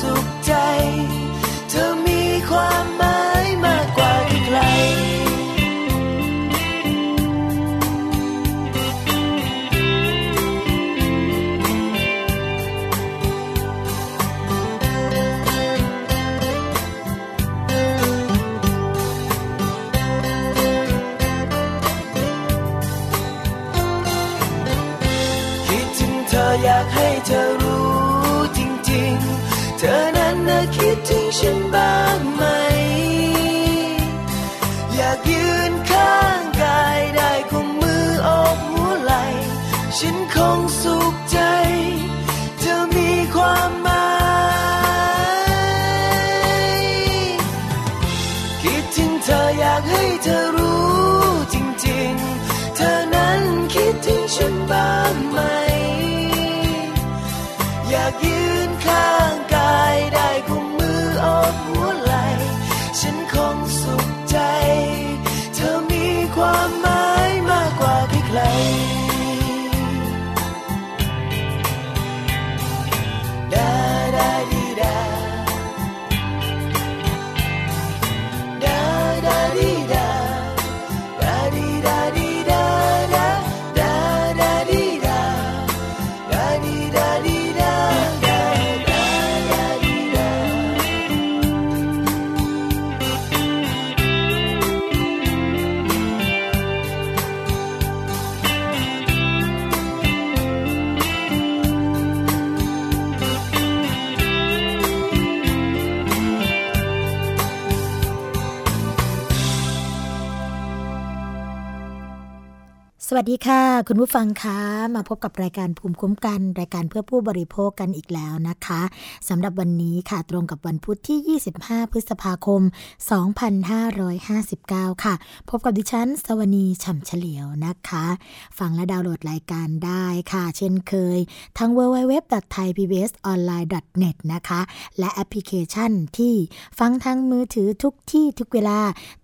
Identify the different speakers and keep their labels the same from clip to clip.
Speaker 1: so
Speaker 2: ส วัสดีค่ะ คุณผู้ฟังคะมาพบกับรายการภูมิคุ้มกัน รายการเพื่อผู้บริโภคกันอีกแล้วนะคะสำหรับวันนี้ค่ะตรงกับวันพุธที่ 25 พฤษภาคม 2559 ค่ะ พบกับดิฉันสวนีฉ่ำเฉลียวนะคะ ฟังและดาวน์โหลดรายการได้ค่ะ เช่นเคย ทั้ง www.thaipbsonline.net นะคะ และแอปพลิเคชันที่ฟังทางมือถือทุกที่ทุกเวลา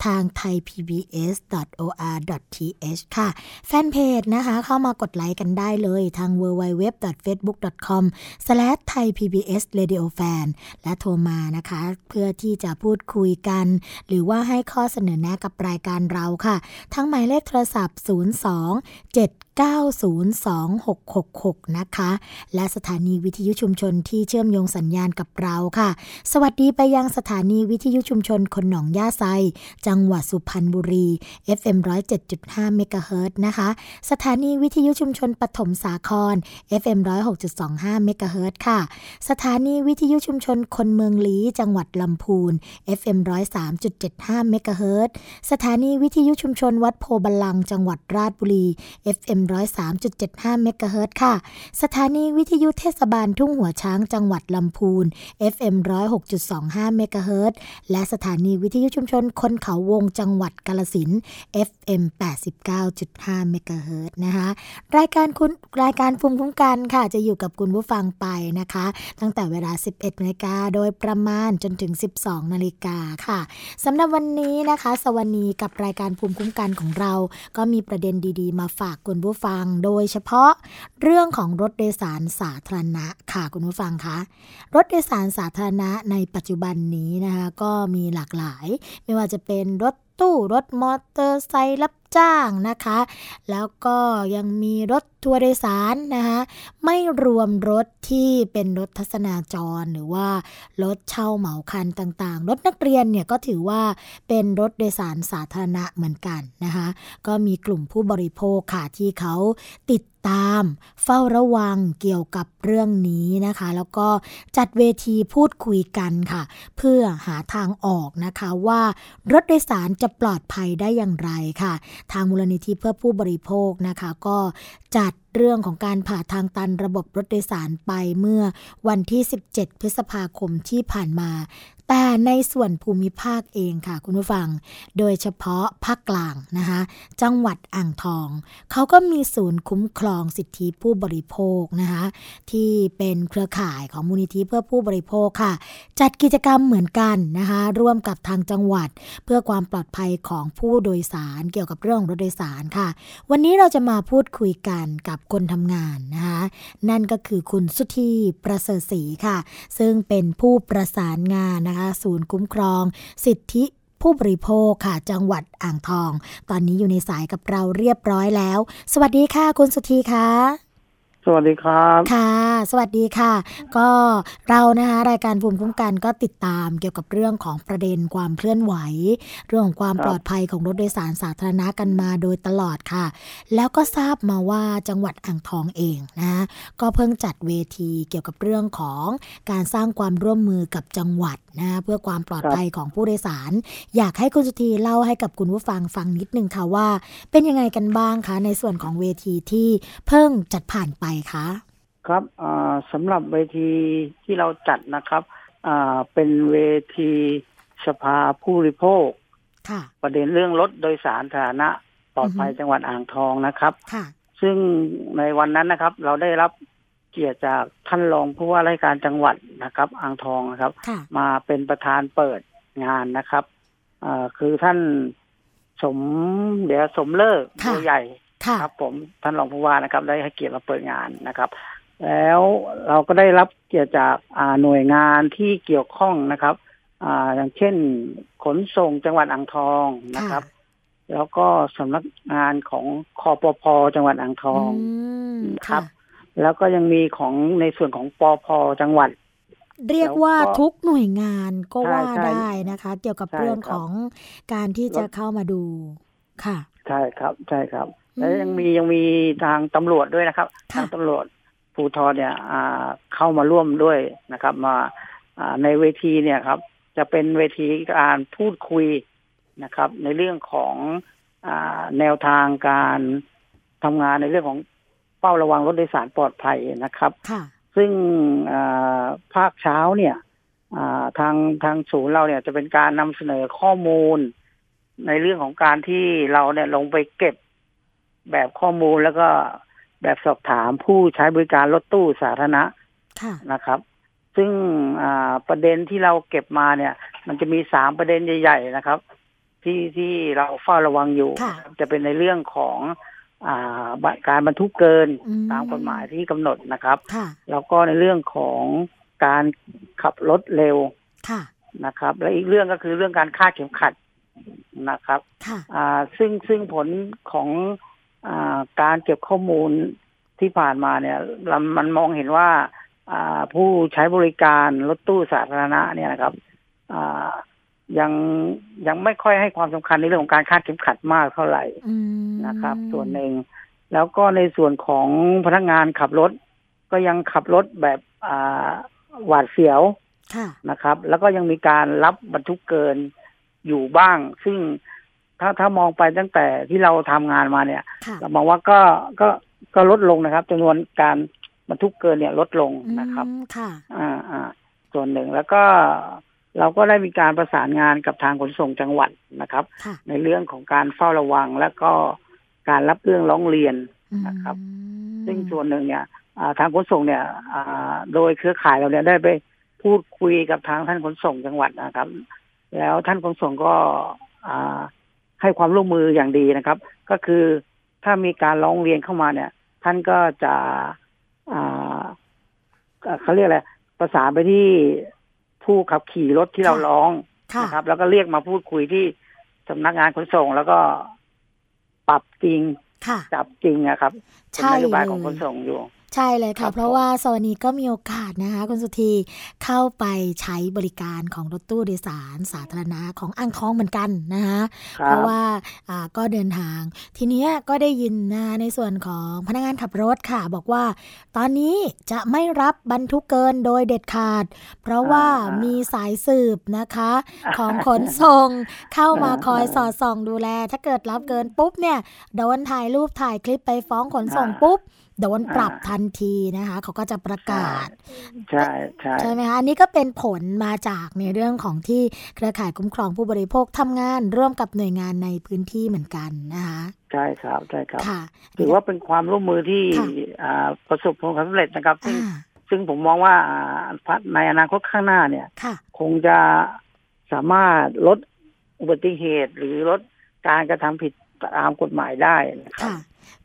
Speaker 2: ทาง thaipbs.or.th ค่ะแฟนเพจนะคะ เข้ามากดไลค์กันได้เลยทาง www.facebook.com/thaipbsradiofan และโทรมานะคะ เพื่อที่จะพูดคุยกัน หรือว่าให้ข้อเสนอแนะกับรายการเราค่ะ ทั้งหมายเลขโทรศัพท์ 02 7 902-666 นะคะ และสถานีวิทยุชุมชนที่เชื่อมโยงสัญญาณกับเราค่ะ สวัสดีไปยังสถานีวิทยุชุมชนคนหนองย่าไซ จังหวัดสุพรรณบุรี FM 107.5เมกะเฮิรตนะคะ สถานีวิทยุชุมชนปฐมสาคร FM 106.25เมกะเฮิรตค่ะ สถานีวิทยุชุมชนคนเมืองลีจังหวัดลำพูน FM 103.75เมกะเฮิรตสถานีวิทยุชุมชนวัดโพบาลัง จังหวัดราชบุรี FM 103.75 เมกะเฮิรตค่ะ สถานีวิทยุเทศบาลทุ่งหัวช้างจังหวัดลำพูน FM 106.25 เมกะเฮิรตและสถานีวิทยุชุมชนคนเขาวงจังหวัดกาลสิน FM 89.5 เมกะเฮิรตนะคะ รายการคุณรายการภูมิคุ้มกันค่ะ จะอยู่กับคุณผู้ฟังไปนะคะ ตั้งแต่เวลา 11นาฬิกาโดยประมาณจนถึง 12นาฬิกาค่ะสำหรับวันนี้นะคะ สวัสดีกับรายการภูมิคุ้มกันของเรา ก็มีประเด็นดีๆ มาฝากคุณผู้ฟัง โดยเฉพาะเรื่องของรถโดยสารสาธารณะค่ะคุณผู้ฟังคะรถโดยสารสาธารณะในปัจจุบันนี้นะคะก็มีหลากหลาย ไม่ว่าจะเป็นรถตู้รถมอเตอร์ไซค์รับจ้างนะคะ แล้วก็ยังมีรถทัวร์โดยสารนะคะไม่รวมรถที่เป็นรถทัศนาจรหรือว่ารถเช่าเหมาคันต่างๆ รถนักเรียนเนี่ยก็ถือว่าเป็นรถโดยสารสาธารณะเหมือนกันนะคะก็มีกลุ่มผู้บริโภคค่ะที่เขาติดตามเฝ้าระวังเกี่ยวกับเรื่องนี้นะคะ แล้วก็จัดเวทีพูดคุยกันค่ะ เพื่อหาทางออกนะคะว่ารถโดยสารจะปลอดภัยได้อย่างไรค่ะทางมูลนิธิเพื่อผู้บริโภคนะคะก็จัดเรื่องของการผ่าทางตันระบบรถโดยสารไปเมื่อวันที่ 17 พฤษภาคมที่ผ่านมา แต่ในส่วนภูมิภาคเองค่ะ คุณผู้ฟัง โดยเฉพาะภาคกลางนะคะจังหวัดอ่างทอง เขาก็มีศูนย์คุ้มครองสิทธิผู้บริโภคนะคะที่เป็นเครือข่ายของมูลนิธิเพื่อผู้บริโภคค่ะ จัดกิจกรรมเหมือนกันนะคะร่วมกับทางจังหวัด เพื่อความปลอดภัยของผู้โดยสารเกี่ยวกับเรื่องรถโดยสารค่ะ วันนี้เราจะมาพูดคุยกันกับคนทำงานนะคะนั่นก็คือคุณสุธีประเสริฐศรีค่ะ ซึ่งเป็นผู้ประสานงานนะคะศูนย์คุ้มครอง สิทธิผู้บริโภคค่ะจังหวัดอ่างทอง ตอนนี้อยู่ในสายกับเราเรียบร้อยแล้ว สวัสดีค่ะคุณสุธีค่ะ
Speaker 3: สวัสดีครับ
Speaker 2: ค่ะ สวัสดีค่ะ ก็เรานะคะรายการภูมิคุ้มกันก็ติดตามเกี่ยวกับเรื่องของประเด็นความเคลื่อนไหว เรื่องของความปลอดภัยของรถโดยสารสาธารณะกันมาโดยตลอดค่ะ แล้วก็ทราบมาว่าจังหวัดอ่างทองเองนะ ก็เพิ่งจัดเวทีเกี่ยวกับเรื่องของการสร้างความร่วมมือกับจังหวัดนะเพื่อความปลอดภัยของผู้โดยสาร อยากให้คุณสุธีเล่าให้กับคุณผู้ฟังฟังนิดนึงค่ะว่า เป็นยังไงกันบ้างคะในส่วนของเวทีที่เพิ่งจัดผ่านไปคะ
Speaker 3: ครับสำหรับเวทีที่เราจัดนะครับเป็นเวทีสภาผู้บริโภคประเด็นเรื่องรถโดยสารสาธารณะปลอดภัยจังหวัดอ่างทองนะครับซึ่งในวันนั้นนะครับ เราได้รับเกียรติจากท่านรองผู้ว่าราชการจังหวัดนะครับ อ่างทองนะครับ มาเป็นประธานเปิดงานนะครับคือท่านสมเดี๋ยวสมเลิกตัวใหญ่ ครับผมท่านรองผู้ว่านะครับ ได้ให้เกียรติมาเปิดงานนะครับ แล้วเราก็ได้รับเกียรติจากหน่วยงานที่เกี่ยวข้องนะครับอย่างเช่น ขนส่งจังหวัดอ่างทองนะครับ แล้วก็สำนักงานของคอปพจังหวัดอ่างทองครับ แล้วก็ยังมีของในส่วนของปอพจังหวัด
Speaker 2: เรียกว่าทุกหน่วยงานก็ว่าได้นะคะ เกี่ยวกับเรื่องของการที่จะเข้ามาดูค่ะ
Speaker 3: ใช่ครับใช่ครับ แล้วยังมียังมีทางตำรวจด้วยนะครับ ทางตำรวจภูทรเนี่ยเข้ามาร่วมด้วยนะครับ มาในเวทีเนี่ยครับ จะเป็นเวทีการพูดคุยนะครับ ในเรื่องของอแนวทางการทำงานในเรื่องของเฝ้าระวังรถโดยสารปลอดภัยนะครับซึ่งภาคเช้าเนี่ยทางทางศูนย์เราเนี่ยจะเป็นการนำเสนอข้อมูล ในเรื่องของการที่เราเนี่ยลงไปเก็บ แบบข้อมูลแล้วก็แบบสอบถามผู้ใช้บริการรถตู้สาธารณะนะครับ ซึ่งประเด็นที่เราเก็บมาเนี่ย มันจะมีสามประเด็นใหญ่ ๆ นะครับ ที่ที่เราเฝ้าระวังอยู่ จะเป็นในเรื่องของอการบรรทุกเกินตามกฎหมายที่กำหนดนะครับแล้วก็ในเรื่องของการขับรถเร็วนะครับ และอีกเรื่องก็คือเรื่องการคาดเข็มขัดนะครับซึ่งซึ่งผลของอ การเก็บข้อมูลที่ผ่านมาเนี่ยมันมองเห็นว่าผู้ใช้บริการรถตู้สาธารณะเนี่ยนะครับยังยังไม่ค่อยให้ความสำคัญในเรื่องของการคาดเข็มขัดมากเท่าไหร่นะครับ ส่วนหนึ่งแล้วก็ในส่วนของพนักงานขับรถ ก็ยังขับรถแบบหวาดเสียวนะครับ แล้วก็ยังมีการรับบรรทุกเกินอยู่บ้าง ซึ่ง ถ้าถ้ามองไปตั้งแต่ที่เราทำงานมาเนี่ย เรามองว่าก็ก็ก็ลดลงนะครับจำนวนการบรรทุกเกินเนี่ยลดลงนะครับ
Speaker 2: ค่ะ
Speaker 3: อ่าอ่าส่วนหนึ่งแล้วก็เราก็ได้มีการประสานงานกับทางขนส่งจังหวัดนะครับ ในเรื่องของการเฝ้าระวังและก็การรับเรื่องร้องเรียนนะครับ ซึ่งส่วนหนึ่งเนี่ยทางขนส่งเนี่ยโดยเครือข่ายเราเนี่ยได้ไปพูดคุยกับทางท่านขนส่งจังหวัดนะครับ แล้วท่านขนส่งก็ ให้ความร่วมมืออย่างดีนะครับ ก็คือถ้ามีการร้องเรียนเข้ามาเนี่ย ท่านก็จะเขาเรียกอะไรประสานไปที่ผู้ขับขี่รถที่เราร้องนะครับ แล้วก็เรียกมาพูดคุยที่สำนักงานขนส่ง แล้วก็ปรับจริงจับจริงนะครับเป็นนโยบายของขนส่งอยู่
Speaker 2: ใช่เลยค่ะ เพราะว่าสวันี้ก็มีโอกาสนะคะ คุณสุธีเข้าไปใช้บริการของรถตู้โดยสารสาธารณะของอ่างทองเหมือนกันนะคะเพราะว่าอ่าก็เดินทาง ทีนี้ก็ได้ยินนะในส่วนของพนักงานขับรถค่ะ บอกว่า ตอนนี้จะไม่รับบรรทุกเกินโดยเด็ดขาด เพราะว่ามีสายสืบนะคะ ของขนส่งเข้ามาคอยสอดส่องดูแล ถ้าเกิดรับเกินปุ๊บเนี่ยโดนถ่ายรูปถ่ายคลิปไปฟ้องขนส่งปุ๊บ โดนปรับทันทีนะคะ เขาก็จะประกาศ
Speaker 3: ใช่ใช่
Speaker 2: ใช่ไหมคะอันนี้ก็เป็นผลมาจากในเรื่องของที่เครือข่ายคุ้มครองผู้บริโภคทำงานร่วมกับหน่วยงานในพื้นที่เหมือนกันนะคะ
Speaker 3: ใช่ครับใช่ครับถือว่าเป็นความร่วมมือที่ประสบผลสำเร็จนะครับ ซึ่งซึ่งผมมองว่าในอนาคตข้างหน้าเนี่ยคงจะสามารถลดอุบัติเหตุหรือลดการกระทำผิดตามกฎหมายได้นะครับ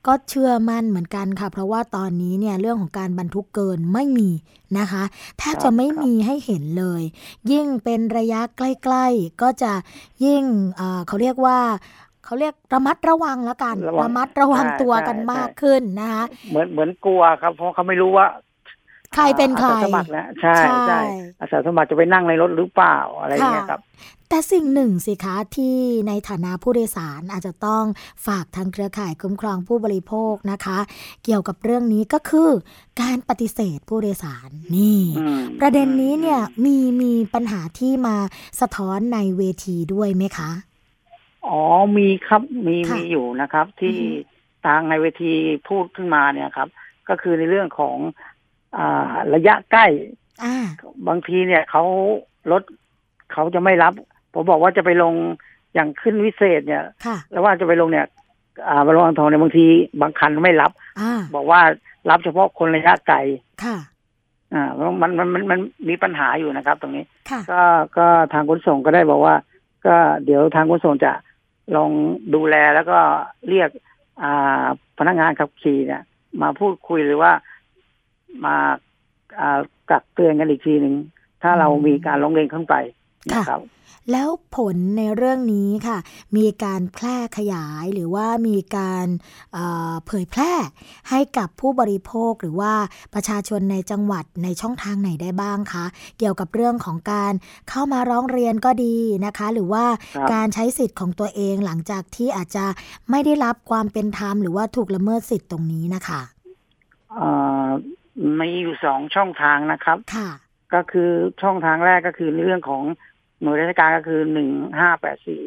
Speaker 2: ก็เชื่อมั่นเหมือนกันค่ะ เพราะว่าตอนนี้เนี่ยเรื่องของการบรรทุกเกินไม่มีนะคะแทบจะไม่มีให้เห็นเลย ยิ่งเป็นระยะใกล้ ๆ ก็จะยิ่งเขาเรียกว่าเขาเรียกระมัดระวังแล้วกัน ระมัดระวังตัวกันมากขึ้นนะคะ
Speaker 3: เหมือนเหมือนกลัวครับ เพราะเขาไม่รู้ว่า
Speaker 2: ใครเป็นใคร
Speaker 3: สมัครแล้วใช่ใช่อาสาสมัครจะไปนั่งในรถหรือเปล่าอะไรเงี้ยครับ
Speaker 2: แต่สิ่งหนึ่งสิคะที่ในฐานะผู้โดยสารอาจจะต้องฝากทางเครือข่ายคุ้มครองผู้บริโภคนะคะ เกี่ยวกับเรื่องนี้ก็คือการปฏิเสธผู้โดยสารนี่ ประเด็นนี้เนี่ยมีมีปัญหาที่มาสะท้อนในเวทีด้วยไหมคะ
Speaker 3: อ๋อมีครับมีมีอยู่นะครับ ที่ทางในเวทีพูดขึ้นมาเนี่ยครับ ก็คือในเรื่องของอระยะใกล้บางทีเนี่ยเขารถเขาจะไม่รับ ผมบอกว่าจะไปลงอย่างขึ้นวิเศษเนี่ยแล้วว่าจะไปลงเนี่ยอ่าบรางทองเนี่ยบางทีบางคันไม่รับอบอกว่ารับเฉพาะคนระยะไกล
Speaker 2: ค่ะ
Speaker 3: อ่ามันมันมันมันมีปัญหาอยู่นะครับ ตรงนี้ก็ก็ทางขนส่งก็ได้บอกว่า ก็เดี๋ยวทางขนส่งจะลองดูแลแล้วก็เรียก อ่าพนักงานขับขี่เนี่ย มาพูดคุยหรือว่ามาอ่ากักเตือนกันอีกทีหนึ่งถ้าเรามีการร้องเรียนขึ้นไปนะครับ
Speaker 2: แล้วผลในเรื่องนี้ค่ะ มีการแพร่ขยายหรือว่ามีการเผยแพร่ให้กับผู้บริโภคหรือว่าประชาชนในจังหวัดในช่องทางไหนได้บ้างคะ เกี่ยวกับเรื่องของการเข้ามาร้องเรียนก็ดีนะคะ หรือว่าการใช้สิทธิ์ของตัวเองหลังจากที่อาจจะไม่ได้รับความเป็นธรรมหรือว่าถูกละเมิดสิทธิ์ตรงนี้นะคะ
Speaker 3: มีอยู่สองช่องทางนะครับ
Speaker 2: ค่ะ
Speaker 3: ก็คือช่องทางแรกก็คือในเรื่องของ หน่วยราชการก็คือหนึ่งห้าแปดสี่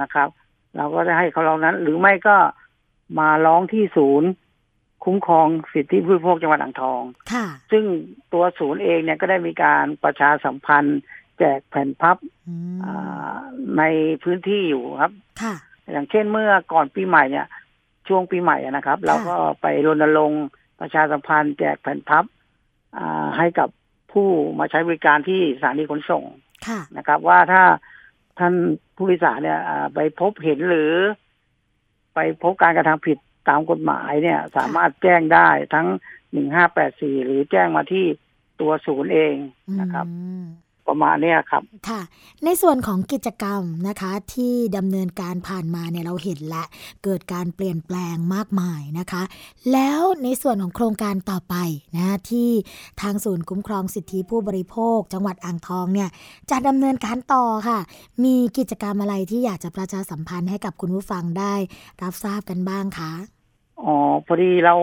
Speaker 3: นะครับ เราก็จะให้เขาลองนั้น หรือไม่ก็มาร้องที่ศูนย์ คุ้มครองสิทธิผู้บริโภคจังหวัดอ่างทองซึ่งตัวศูนย์เองเนี่ยก็ได้มีการประชาสัมพันธ์ แจกแผ่นพับในพื้นที่อยู่ครับอย่างเช่นเมื่อก่อนปีใหม่เนี่ย ช่วงปีใหม่นะครับ เราก็ไปรณรงค์ประชาสัมพันธ์แจกแผ่นพับให้กับผู้มาใช้บริการที่สถานีขนส่ง นะครับ ว่าถ้าท่านผู้โดยสารเนี่ยไปพบเห็นหรือ ไปพบการกระทำผิดตามกฎหมายเนี่ย สามารถแจ้งได้ทั้งหนึ่งห้าแปดสี่หรือแจ้งมาที่ตัวศูนย์เองนะครับ ประมาณนี้ครับ
Speaker 2: ค่ะ ในส่วนของกิจกรรมนะคะที่ดำเนินการผ่านมาเนี่ยเราเห็นและ เกิดการเปลี่ยนแปลงมากมายนะคะ แล้วในส่วนของโครงการต่อไปนะที่ทางศูนย์คุ้มครองสิทธิผู้บริโภค จังหวัดอ่างทองเนี่ยจะดำเนินการต่อค่ะ มีกิจกรรมอะไรที่อยากจะประชาสัมพันธ์ให้กับคุณผู้ฟังได้ รับทราบกันบ้างคะ
Speaker 3: อ๋อพอดีเรา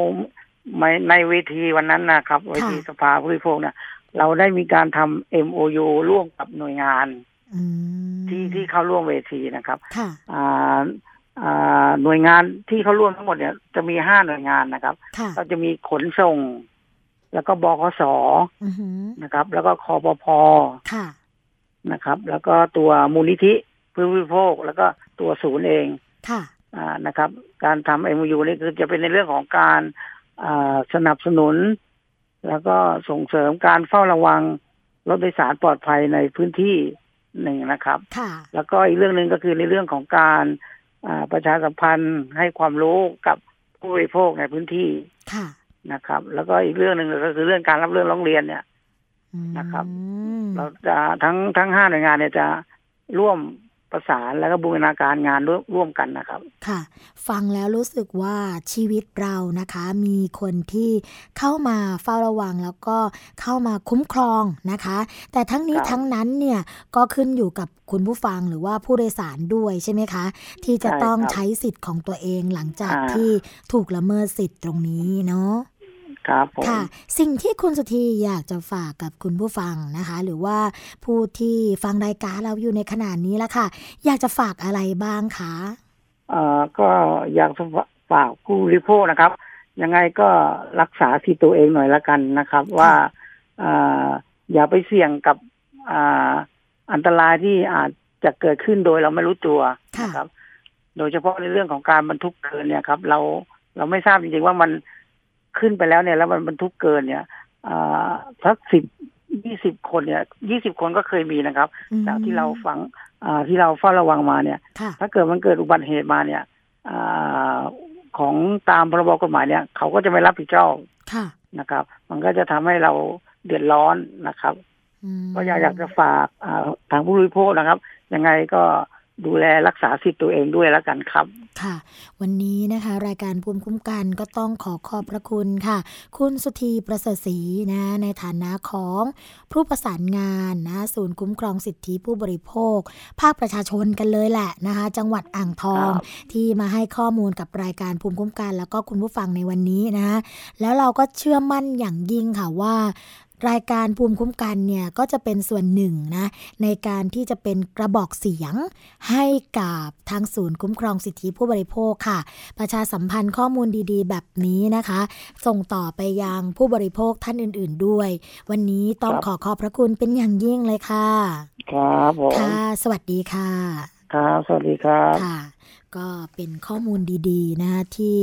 Speaker 3: ในเวทีวันนั้นนะครับเวทีสภาผู้บริโภคเนี่ย เราได้มีการทำ MOU ร่วมกับหน่วยงานที่ที่เข้าร่วมเวทีนะครับหน่วยงานที่เข้าร่วมทั้งหมดเนี่ยจะมีห้าหน่วยงานนะครับก็จะมีขนส่ง แล้วก็บขสนะครับ แล้วก็คอปพนะครับ แล้วก็ตัวมูลนิธิผู้บริโภคแล้วก็ตัวศูนย์เองนะครับ การทำ MOU นี่คือจะเป็นในเรื่องของการสนับสนุน แล้วก็ส่งเสริมการเฝ้าระวังรถโดยสารปลอดภัยในพื้นที่หนึ่งนะครับ แล้วก็อีกเรื่องหนึ่งก็คือในเรื่องของการประชาสัมพันธ์ให้ความรู้กับผู้บริโภคในพื้นที่นะครับ แล้วก็อีกเรื่องหนึ่งก็คือเรื่องการรับเรื่องร้องเรียนเนี่ยนะครับ เราจะทั้งทั้งห้าหน่วยงานเนี่ยจะร่วม ประสานแล้วก็บูรณาการงานร่วมกันนะครับ
Speaker 2: ค่ะ ฟังแล้วรู้สึกว่าชีวิตเรานะคะ มีคนที่เข้ามาเฝ้าระวังแล้วก็เข้ามาคุ้มครองนะคะ แต่ทั้งนี้ทั้งนั้นเนี่ยก็ขึ้นอยู่กับคุณผู้ฟังหรือว่าผู้โดยสารด้วยใช่ไหมคะ ที่จะต้องใช้สิทธิ์ของตัวเองหลังจากที่ถูกละเมิดสิทธิ์ตรงนี้เนาะ
Speaker 3: ครับผม
Speaker 2: ค่ะสิ่งที่คุณสุธีอยากจะฝากกับคุณผู้ฟังนะคะ หรือว่าผู้ที่ฟังรายการเราอยู่ในขนาดนี้แล้วค่ะ อยากจะฝากอะไรบ้างคะ
Speaker 3: เอ่อก็อยากจะฝากผู้บริโภคนะครับ ยังไงก็รักษาสิทธิตัวเองหน่อยละกันนะครับ ว่าอ่าอย่าไปเสี่ยงกับอ่าอันตรายที่อาจจะเกิดขึ้นโดยเราไม่รู้ตัวนะครับ โดยเฉพาะในเรื่องของการบรรทุกเกินเนี่ยครับ เราเราไม่ทราบจริงๆว่ามัน ขึ้นไปแล้วเนี่ยแล้วมันบรรทุกเกินเนี่ยสักสิบยี่สิบคนเนี่ยยี่สิบคนก็เคยมีนะครับจากที่เราฟังที่เราเฝ้าระวังมาเนี่ย ถ้าเกิดมันเกิดอุบัติเหตุมาเนี่ยอของตามพรบกฎหมายเนี่ย เขาก็จะไม่รับผิดชอบนะครับ มันก็จะทำให้เราเดือดร้อนนะครับก็อยากอยากจะฝากทางผู้บริโภคนะครับ ยังไงก็ ดูแลรักษาสิทธิ์ตัวเองด้วยแล้วกันครับ
Speaker 2: ค่ะ วันนี้นะคะ รายการภูมิคุ้มกันก็ต้องขอขอบพระคุณค่ะ คุณสุธีประเสริฐศรีนะในฐานะของผู้ประสานงานนะศูนย์คุ้มครองสิทธิผู้บริโภค ภาคประชาชนกันเลยแหละนะคะ จังหวัดอ่างทอง ที่มาให้ข้อมูลกับรายการภูมิคุ้มกัน แล้วก็คุณผู้ฟังในวันนี้นะแล้วเราก็เชื่อมั่นอย่างยิ่งค่ะว่า รายการภูมิคุ้มกันเนี่ยก็จะเป็นส่วนหนึ่งนะในการที่จะเป็นกระบอกเสียง ให้กับทางศูนย์คุ้มครองสิทธิผู้บริโภคค่ะ ประชาสัมพันธ์ข้อมูลดีๆ แบบนี้นะคะ ส่งต่อไปยังผู้บริโภคท่านอื่น ๆด้วย วันนี้ต้องขอขอบพระคุณเป็นอย่างยิ่งเลยค่ะ
Speaker 3: ครับผม
Speaker 2: ค่ะ สวัสดีค่ะ
Speaker 3: ครับ สวัสดีครับ
Speaker 2: ค่ะ ก็เป็นข้อมูลดีๆนะคะที่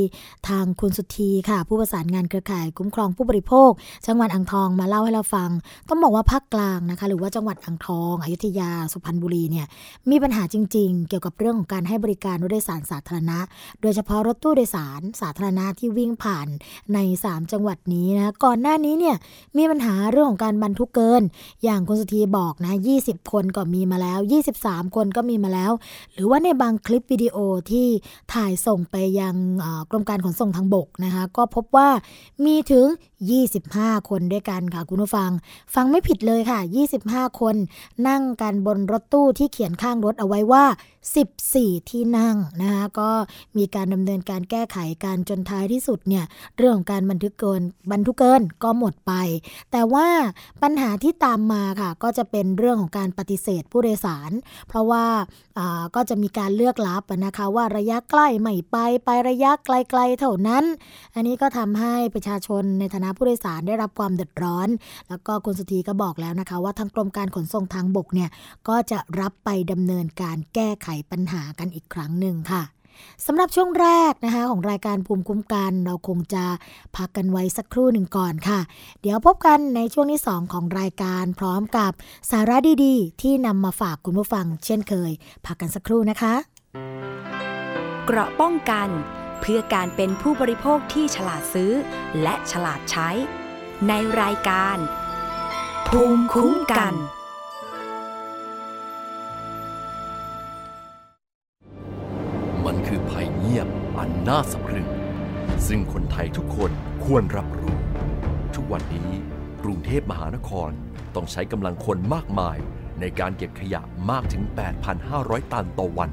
Speaker 2: ทางคุณสุธีค่ะ ผู้ประสานงานเครือข่ายคุ้มครองผู้บริโภค จังหวัดอ่างทองมาเล่าให้เราฟัง ต้องบอกว่าภาคกลางนะคะ หรือว่าจังหวัดอ่างทองอยุธยาสุพรรณบุรีเนี่ยมีปัญหาจริง ๆ เกี่ยวกับเรื่องของการให้บริการรถโดยสารสาธารณะ โดยเฉพาะรถตู้โดยสารสาธารณะที่วิ่งผ่านใน 3 จังหวัดนี้นะก่อนหน้านี้เนี่ยมีปัญหาเรื่องของการบรรทุกเกิน อย่างคุณสุธีบอกนะ 20 คนก็มีมาแล้ว 23 คนก็มีมาแล้ว หรือว่าในบางคลิปวิดีโอที่ถ่ายส่งไปยังกรมการขนส่งทางบกนะคะก็พบว่ามีถึง 25 คนด้วยกันค่ะคุณผู้ฟัง ฟังไม่ผิดเลยค่ะ 25 คน นั่งกันบนรถตู้ที่เขียนข้างรถเอาไว้ว่า 14 ที่นั่งนะคะก็มีการดำเนินการแก้ไขการจนท้ายที่สุดเนี่ยเรื่องของการบันทึกเกินบรรทุกเกินก็หมดไป แต่ว่าปัญหาที่ตามมาค่ะ ก็จะเป็นเรื่องของการปฏิเสธผู้โดยสาร เพราะว่าก็จะมีการเลือกรับนะคะว่าระยะใกล้ไม่ไปไประยะไกลๆเท่านั้น อันนี้ก็ทำให้ประชาชนในฐานะผู้โดยสารได้รับความเดือดร้อน แล้วก็คุณสุธีก็บอกแล้วนะคะ ว่าทางกรมการขนส่งทางบกเนี่ยก็จะรับไปดำเนินการแก้ไขปัญหากันอีกครั้งหนึ่งค่ะสำหรับช่วงแรกนะคะของรายการภูมิคุ้มกันเราคงจะพักกันไว้สักครู่หนึ่งก่อนค่ะ เดี๋ยวพบกันในช่วงที่ 2 ของรายการพร้อมกับสาระดีๆ ที่นำมาฝากคุณผู้ฟังเช่นเคย พักกันสักครู่นะคะ
Speaker 1: เกราะป้องกันเพื่อการเป็นผู้บริโภคที่ฉลาดซื้อ และฉลาดใช้ ในรายการ ภูมิคุ้มกัน
Speaker 4: มันคือภัยเงียบอันน่าสะพรึง ซึ่งคนไทยทุกคนควรรับรู้ ทุกวันนี้กรุงเทพมหานครต้องใช้กำลังคนมากมายในการเก็บขยะมากถึง 8,500 ตันต่อวัน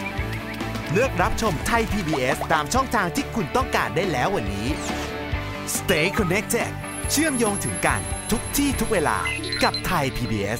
Speaker 5: เลือกรับชมไทย PBS ตามช่องทางที่คุณต้องการได้แล้ววันนี้ Stay connected เชื่อมโยงถึงกันทุกที่ทุกเวลากับไทย PBS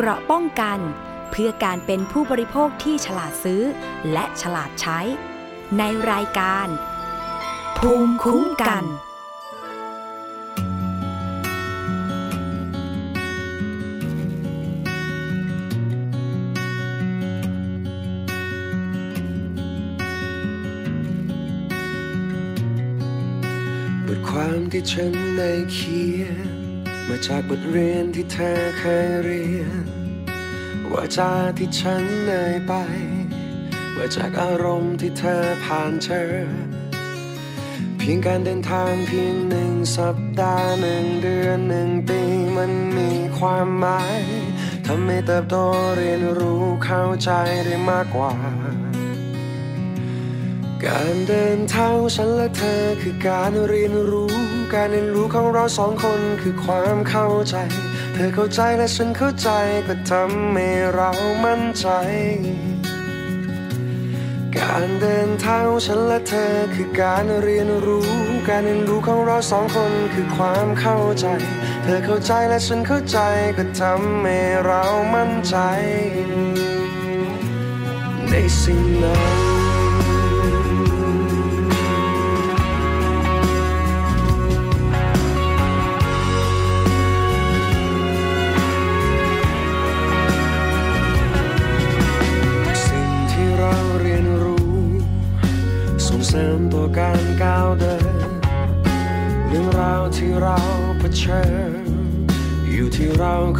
Speaker 1: เกราะป้องกัน เพื่อการเป็นผู้บริโภคที่ฉลาดซื้อ และฉลาดใช้ ในรายการ ภูมิคุ้มกัน
Speaker 6: บทความที่ฉันได้เขียน มาจากบทเรียนที่เธอเคยเรียนว่าจาที่ฉันเอ่ยไปว่าจากอารมณ์ที่เธอผ่านเจอเพียงการเดินทางเพียงหนึ่งสัปดาห์หนึ่งเดือนหนึ่งปีมันมีความหมายทำให้เติบโตเรียนรู้เข้าใจได้มากกว่า การเดินทางฉันและเธอคือการเรียนรู้ การเรียนรู้ของเราสองคนคือความเข้าใจ เธอเข้าใจและฉันเข้าใจก็ทำให้เรามั่นใจ การเดินทางฉันและเธอคือการเรียนรู้ การเรียนรู้ของเราสองคนคือความเข้าใจ เธอเข้าใจและฉันเข้าใจก็ทำให้เรามั่นใจ ในสิ่งนั้น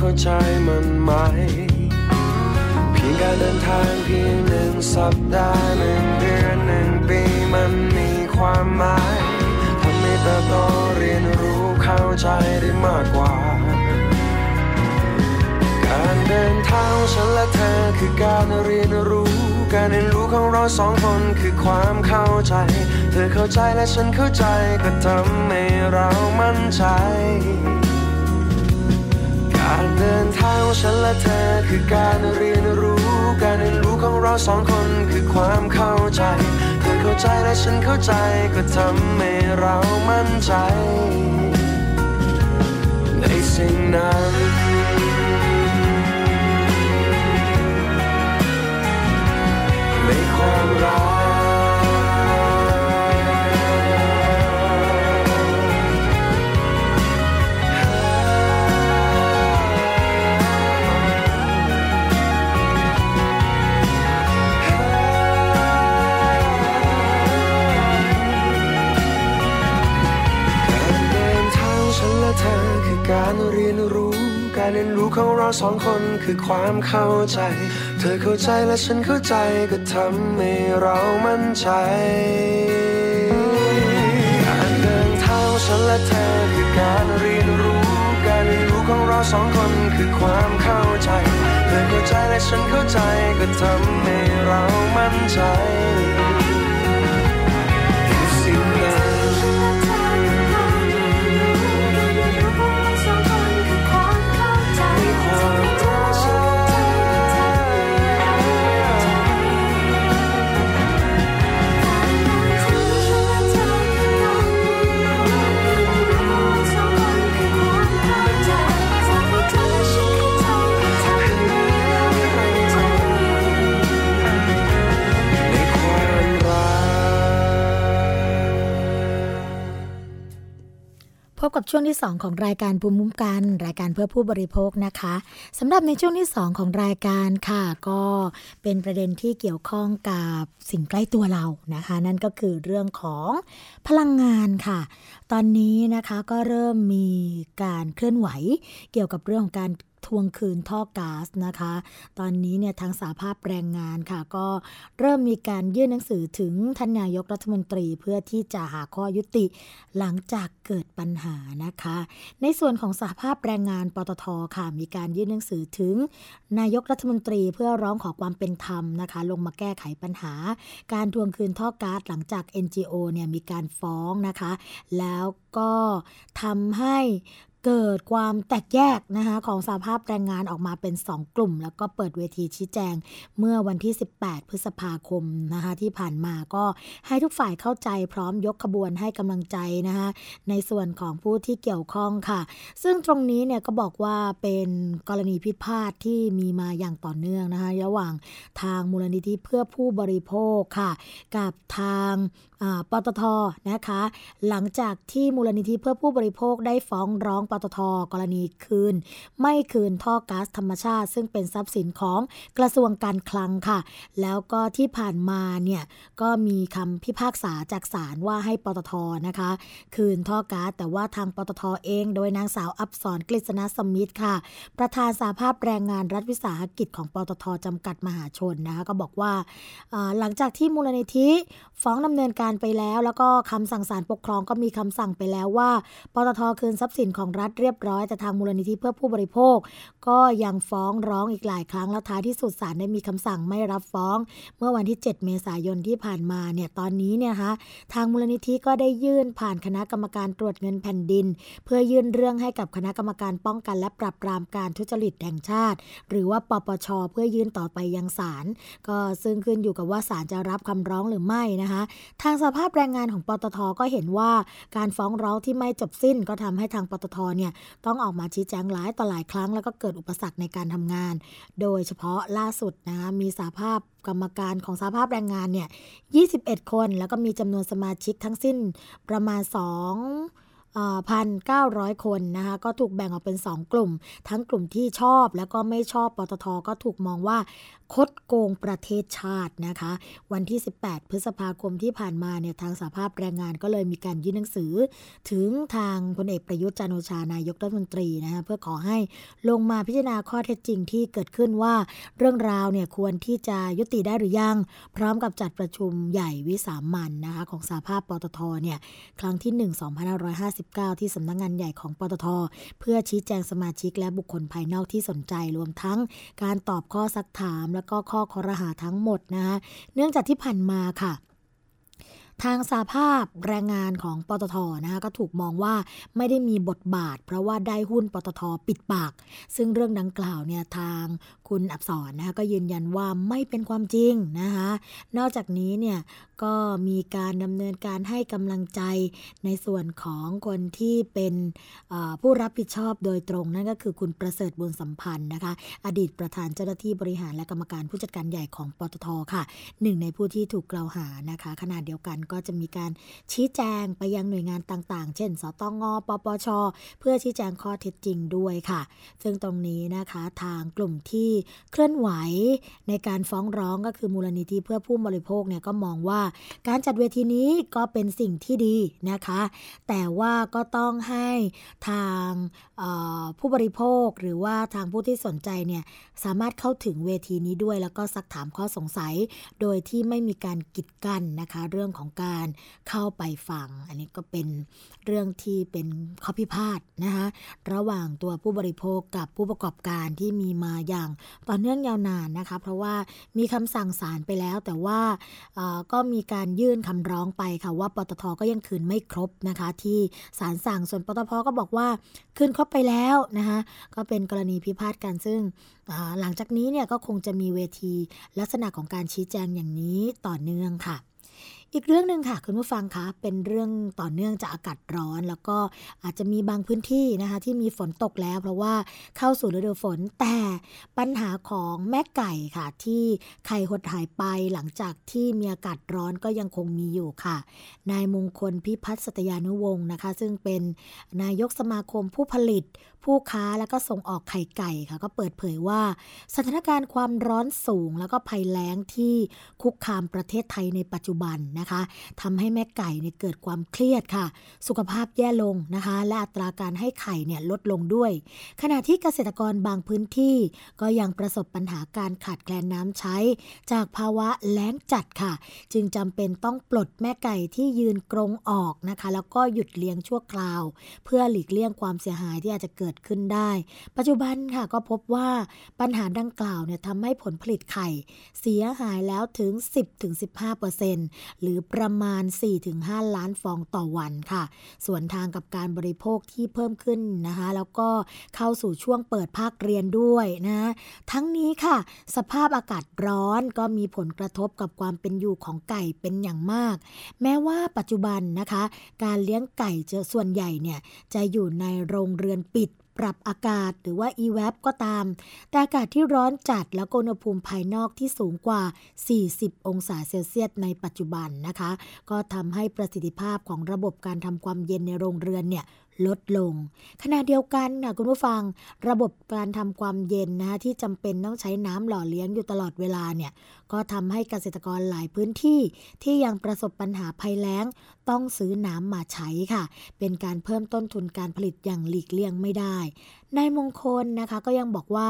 Speaker 6: เข้าใจมันไหม เพียงการเดินทางเพียงหนึ่งสัปดาห์หนึ่งเดือนหนึ่งปีมันมีความหมายทำให้เติบโตเรียนรู้เข้าใจได้มากกว่า การเดินทางฉันและเธอคือการเรียนรู้ การเรียนรู้ของเราสองคนคือความเข้าใจ เธอเข้าใจและฉันเข้าใจก็ทำให้เรามั่นใจารเดินทางของฉันและเธอคือการเรียนรู้ การเรียนรู้ของเราสองคนคือความเข้าใจ เธอเข้าใจและฉันเข้าใจก็ทำให้เรามั่นใจ ในสิ่งนั้นในความรัก ยนรู้ การเรียนรู้ของเราสองคนคือความเข้าใจ เธอเข้าใจและฉันเข้าใจก็ทำให้เรามั่นใจการเดินทางของฉันและเธอคือการเรียนรู้ การเรียนรู้ของเราสองคนคือความเข้าใจ เธอเข้าใจและฉันเข้าใจก็ทำให้เรามั่นใจ
Speaker 2: กับช่วงที่ 2 ของรายการภูมิคุ้มกัน รายการเพื่อผู้บริโภคนะคะสำหรับในช่วงที่ 2 ของรายการค่ะ ก็เป็นประเด็นที่เกี่ยวข้องกับสิ่งใกล้ตัวเรานะคะ นั่นก็คือเรื่องของพลังงานค่ะ ตอนนี้นะคะก็เริ่มมีการเคลื่อนไหว เกี่ยวกับเรื่องของการ ทวงคืนท่อก๊าซนะคะ ตอนนี้เนี่ยทางสาภาพแรงงานค่ะ ก็เริ่มมีการยื่นหนังสือถึงท่านนายกรัฐมนตรีเพื่อที่จะหาข้อยุติหลังจากเกิดปัญหานะคะ ในส่วนของสาภาพแรงงานปตทค่ะ มีการยื่นหนังสือถึง นายกรัฐมนตรีเพื่อร้องขอความเป็นธรรมนะคะ ลงมาแก้ไขปัญหา การทวงคืนท่อก๊าซหลังจาก NGO เนี่ยมีการฟ้องนะคะ แล้วก็ทำให้ เกิดความแตกแยกนะคะของสาภาพแรงงานออกมาเป็น 2 กลุ่ม แล้วก็เปิดเวทีชี้แจงเมื่อวันที่ 18 พฤษภาคมนะคะที่ผ่านมาก็ให้ทุกฝ่ายเข้าใจพร้อมยกขบวนให้กำลังใจนะคะในส่วนของผู้ที่เกี่ยวข้องค่ะ ซึ่งตรงนี้เนี่ยก็บอกว่าเป็นกรณีพิพาทที่มีมาอย่างต่อเนื่องนะคะระหว่างทางมูลนิธิเพื่อผู้บริโภคค่ะ กับทางปตทนะคะ หลังจากที่มูลนิธิเพื่อผู้บริโภคได้ฟ้องร้องปตทกรณีคืน ไม่คืนท่อก๊าซธรรมชาติ ซึ่งเป็นทรัพย์สินของกระทรวงการคลังค่ะ แล้วก็ที่ผ่านมาเนี่ยก็มีคำพิพากษาจากศาลว่าให้ปตทนะคะ คืนท่อก๊าซแต่ว่าทางปตทเอง โดยนางสาวอับสรกฤษณสมิทธ์ค่ะ ประธานสาภาพแรงงานรัฐวิสาหกิจของปตทจำกัดมหาชนนะคะก็บอกว่าหลังจากที่มูลนิธิฟ้องดำเนินการไปแล้ว แล้วก็คำสั่งศาลปกครองก็มีคำสั่งไปแล้วว่าปตทคืนทรัพย์สินของรัฐเรียบร้อยแต่ทางมูลนิธิเพื่อผู้บริโภค ก็ยังฟ้องร้องอีกหลายครั้งแล้วท้ายที่สุดศาลได้มีคำสั่งไม่รับฟ้อง เมื่อวันที่ 7 เมษายนที่ผ่านมาเนี่ยตอนนี้เนี่ยคะทางมูลนิธิก็ได้ยื่นผ่านคณะกรรมการตรวจเงินแผ่นดิน เพื่อยื่นเรื่องให้กับคณะกรรมการป้องกัน และปราบปรามการทุจริตแห่งชาติ หรือว่าปปชเพื่อยื่นต่อไปยังศาลก็ซึ่งขึ้นอยู่กับว่าศาลจะรับคำร้องหรือไม่นะคะทางสภาพแรงงานของปตทก็เห็นว่าการฟ้องร้องที่ไม่จบสิ้นก็ทำให้ทางปตทเนี่ยต้องออกมาชี้แจงหลายต่อหลายครั้งแล้วก็เกิดอุปสรรคในการทำงาน โดยเฉพาะล่าสุดนะคะมีสาภาพกรรมการของสาภาพแรงงานเนี่ย 21 คน แล้วก็มีจำนวนสมาชิกทั้งสิ้นประมาณ 2 1,900 คนนะคะก็ถูกแบ่งออกเป็น 2 กลุ่ม ทั้งกลุ่มที่ชอบแล้วก็ไม่ชอบปตทก็ถูกมองว่า คดโกงประเทศชาตินะคะ วันที่ 18 พฤษภาคมที่ผ่านมาเนี่ยทางสาภาพแรงงานก็เลยมีการยื่นหนังสือ ถึงทางพลเอกประยุทธ์จันโอชานายกรัฐมนตรีนะคะเพื่อขอให้ลงมาพิจารณาข้อเท็จจริงที่เกิดขึ้นว่า เรื่องราวเนี่ยควรที่จะยุติได้หรือยัง พร้อมกับจัดประชุมใหญ่วิสามันนะคะของสาภาพปตทเนี่ยครั้งที่ 1 2559 ที่สำนักงงานใหญ่ของปตท เพื่อชี้แจงสมาชิกและบุคคลภายนอกที่สนใจรวมทั้งการตอบข้อซักถามและก็ข้อคอรหาทั้งหมดนะคะเนื่องจากที่ผ่านมาค่ะทางสาภาพแรงงานของปตทนะคะก็ถูกมองว่าไม่ได้มีบทบาท เพราะว่าได้หุ้นปตทปิดปาก ซึ่งเรื่องดังกล่าวเนี่ยทาง คุณอับสรนะคะก็ยืนยันว่าไม่เป็นความจริงนะคะนอกจากนี้เนี่ยก็มีการดำเนินการให้กำลังใจในส่วนของคนที่เป็นผู้รับผิดชอบโดยตรงนั่นก็คือคุณประเสริฐบุญสัมพันธ์นะคะ อดีตประธานเจ้าหน้าที่บริหารและกรรมการผู้จัดการใหญ่ของปตทค่ะหนึ่งในผู้ที่ถูกกล่าวหานะคะขณะเดียวกันก็จะมีการชี้แจงไปยังหน่วยงานต่างๆ เช่น สตงปปช เพื่อชี้แจงข้อเท็จจริงด้วยค่ะ ซึ่งตรงนี้นะคะทางกลุ่มที่เคลื่อนไหวในการฟ้องร้องก็คือมูลนิธิเพื่อผู้บริโภคเนี่ยก็มองว่าการจัดเวทีนี้ก็เป็นสิ่งที่ดีนะคะ แต่ว่าก็ต้องให้ทางผู้บริโภคหรือว่าทางผู้ที่สนใจเนี่ยสามารถเข้าถึงเวทีนี้ด้วย แล้วก็ซักถามข้อสงสัย โดยที่ไม่มีการกีดกั้นนะคะ เรื่องของการเข้าไปฟัง อันนี้ก็เป็นเรื่องที่เป็นข้อพิพาทนะคะระหว่างตัวผู้บริโภคกับผู้ประกอบการที่มีมาอย่างต่อเนื่องยาวนานนะคะ เพราะว่ามีคำสั่งศาลไปแล้ว แต่ว่าก็มีการยื่นคำร้องไปค่ะว่าปตทก็ยังคืนไม่ครบนะคะ ที่ศาลสั่งส่วนปตทก็บอกว่าคืนครบไปแล้วนะคะก็เป็นกรณีพิพาทกันซึ่งหลังจากนี้เนี่ยก็คงจะมีเวทีลักษณะของการชี้แจงอย่างนี้ต่อเนื่องค่ะ อีกเรื่องหนึ่งค่ะคุณผู้ฟังคะเป็นเรื่องต่อเนื่องจากอากาศร้อน แล้วก็อาจจะมีบางพื้นที่นะคะที่มีฝนตกแล้ว เพราะว่าเข้าสู่ฤดูฝนแต่ปัญหาของแม่ไก่ค่ะ ที่ไข่หดหายไปหลังจากที่มีอากาศร้อนก็ยังคงมีอยู่ค่ะ นายมงคลพิพัฒน์สตยานุวงศ์นะคะ ซึ่งเป็นนายกสมาคมผู้ผลิตผู้ค้าแล้วก็ส่งออกไข่ไก่ค่ะ ก็เปิดเผยว่า สถานการณ์ความร้อนสูง แล้วก็ภัยแล้งที่คุกคามประเทศไทยในปัจจุบันนะคะทำให้แม่ไก่เนี่ยเกิดความเครียดค่ะ สุขภาพแย่ลงนะคะ และอัตราการให้ไข่เนี่ยลดลงด้วย ขณะที่เกษตรกรบางพื้นที่ ก็ยังประสบปัญหาการขาดแคลนน้ำใช้ จากภาวะแล้งจัดค่ะ จึงจำเป็นต้องปลดแม่ไก่ที่ยืนกรงออกนะคะ แล้วก็หยุดเลี้ยงชั่วคราว เพื่อหลีกเลี่ยงความเสียหายที่อาจจะเกิดิดขึ้นได้ ปัจจุบันค่ะก็พบว่าปัญหาดังกล่าวเนี่ยทำให้ผลผลิตไข่ เสียหายแล้วถึง 10-15%หรือประมาณ 4-5 ล้านฟองต่อวันค่ะ ส่วนทางกับการบริโภคที่เพิ่มขึ้นนะคะ แล้วก็เข้าสู่ช่วงเปิดภาคเรียนด้วยนะ ทั้งนี้ค่ะ สภาพอากาศร้อนก็มีผลกระทบกับความเป็นอยู่ของไก่เป็นอย่างมาก แม้ว่าปัจจุบันนะคะ การเลี้ยงไก่จะส่วนใหญ่เนี่ยจะอยู่ในโรงเรือนปิด ปรับอากาศหรือว่า EWAP ก็ตาม แต่อากาศที่ร้อนจัดแล้วอุณหภูมิภายนอกที่สูงกว่า 40 องศาเซลเซียสในปัจจุบันนะคะ ก็ทำให้ประสิทธิภาพของระบบการทำความเย็นในโรงเรือนเนี่ย ลดลง ขณะเดียวกันค่ะคุณผู้ฟัง ระบบการทำความเย็นนะคะที่จำเป็นต้องใช้น้ำหล่อเลี้ยงอยู่ตลอดเวลาเนี่ยก็ทำให้เกษตรกรหลายพื้นที่ที่ยังประสบปัญหาภัยแล้ง ต้องซื้อน้ำมาใช้ค่ะ เป็นการเพิ่มต้นทุนการผลิตอย่างหลีกเลี่ยงไม่ได้นายมงคลนะคะก็ยังบอกว่า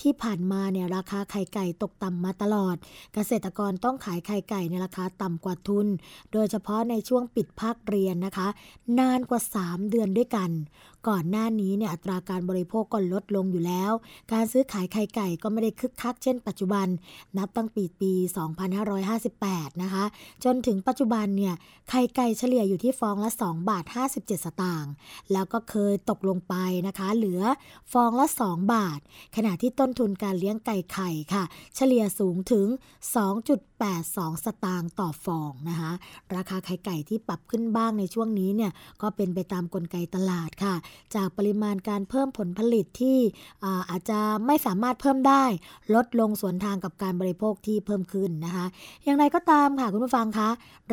Speaker 2: ที่ผ่านมาเนี่ยราคาไข่ไก่ตกต่ำมาตลอด เกษตรกรต้องขายไข่ไก่ในราคาต่ำกว่าทุน โดยเฉพาะในช่วงปิดภาคเรียนนะคะ นานกว่า 3 เดือนด้วยกัน ก่อนหน้านี้เนี่ยอัตราการบริโภคก็ลดลงอยู่แล้ว การซื้อขายไข่ไก่ก็ไม่ได้คึกคักเช่นปัจจุบัน นับตั้งปีปี 2558 นะคะ จนถึงปัจจุบันเนี่ยไข่ไก่เฉลี่ยอยู่ที่ฟองละ 2 บาท 57 สตางค์แล้วก็เคยตกลงไปนะคะ เหลือฟองละ 2 บาท ขณะที่ต้นทุนการเลี้ยงไก่ไข่ค่ะ เฉลี่ยสูงถึง 82 สตางค์ต่อฟองนะคะราคาไข่ไก่ที่ปรับขึ้นบ้างในช่วงนี้เนี่ยก็เป็นไปตามกลไกตลาดค่ะ จากปริมาณการเพิ่มผลผลิตที่อาอาจจะไม่สามารถเพิ่มได้ ลดลงสวนทางกับการบริโภคที่เพิ่มขึ้นนะคะ อย่างไรก็ตามค่ะคุณผู้ฟังคะ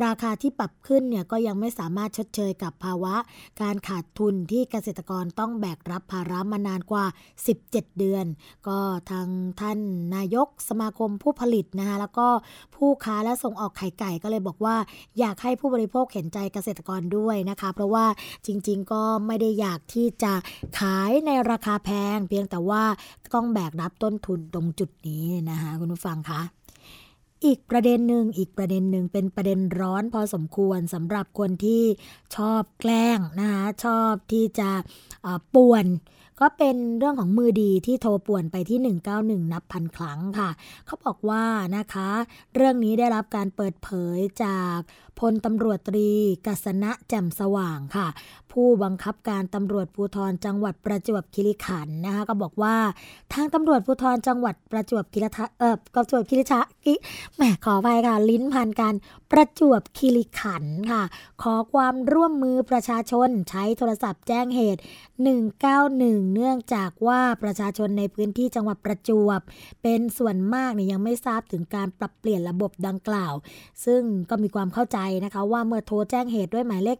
Speaker 2: ราคาที่ปรับขึ้นเนี่ยก็ยังไม่สามารถชดเชยกับภาวะ การขาดทุนที่เกษตรกรต้องแบกรับภาระมานานกว่า 17 เดือน ก็ทางท่านนายกสมาคมผู้ผลิตนะคะแล้วก็ผผู้ค้าและส่งออกไข่ไก่ก็เลยบอกว่า อยากให้ผู้บริโภคเห็นใจเกษตรกรด้วยนะคะ เพราะว่าจริง ๆ ก็ไม่ได้อยากที่จะขายในราคาแพง เพียงแต่ว่าต้องแบกรับต้นทุนตรงจุดนี้นะคะคุณผู้ฟังคะอีกประเด็นหนึ่งอีกประเด็นหนึ่งเป็นประเด็นร้อนพอสมควรสำหรับคนที่ชอบแกล้งนะคะชอบที่จะป่วน ก็เป็นเรื่องของมือดีที่โทรป่วนไปที่ 191 นับพันครั้งค่ะ เขาบอกว่านะคะ เรื่องนี้ได้รับการเปิดเผยจากพลตำรวจตรีกัสนะแจ่มสว่างค่ะ ผู้บังคับการตำรวจภูธรจังหวัดประจวบคีรีขันธ์นะคะ ก็บอกว่าทางตำรวจภูธรจังหวัดประจวบคีรีเออประจวบคีรีชะกิแหมขอไปค่ะ ลิ้นพันการประจวบคีรีขันธ์ค่ะ ขอความร่วมมือประชาชนใช้โทรศัพท์แจ้งเหตุ 191เนื่องจากว่าประชาชนในพื้นที่จังหวัดประจวบ เป็นส่วนมากเนี่ยยังไม่ทราบถึงการปรับเปลี่ยนระบบดังกล่าว ซึ่งก็มีความเข้าใจนะคะว่าเมื่อโทรแจ้งเหตุด้วยหมายเลข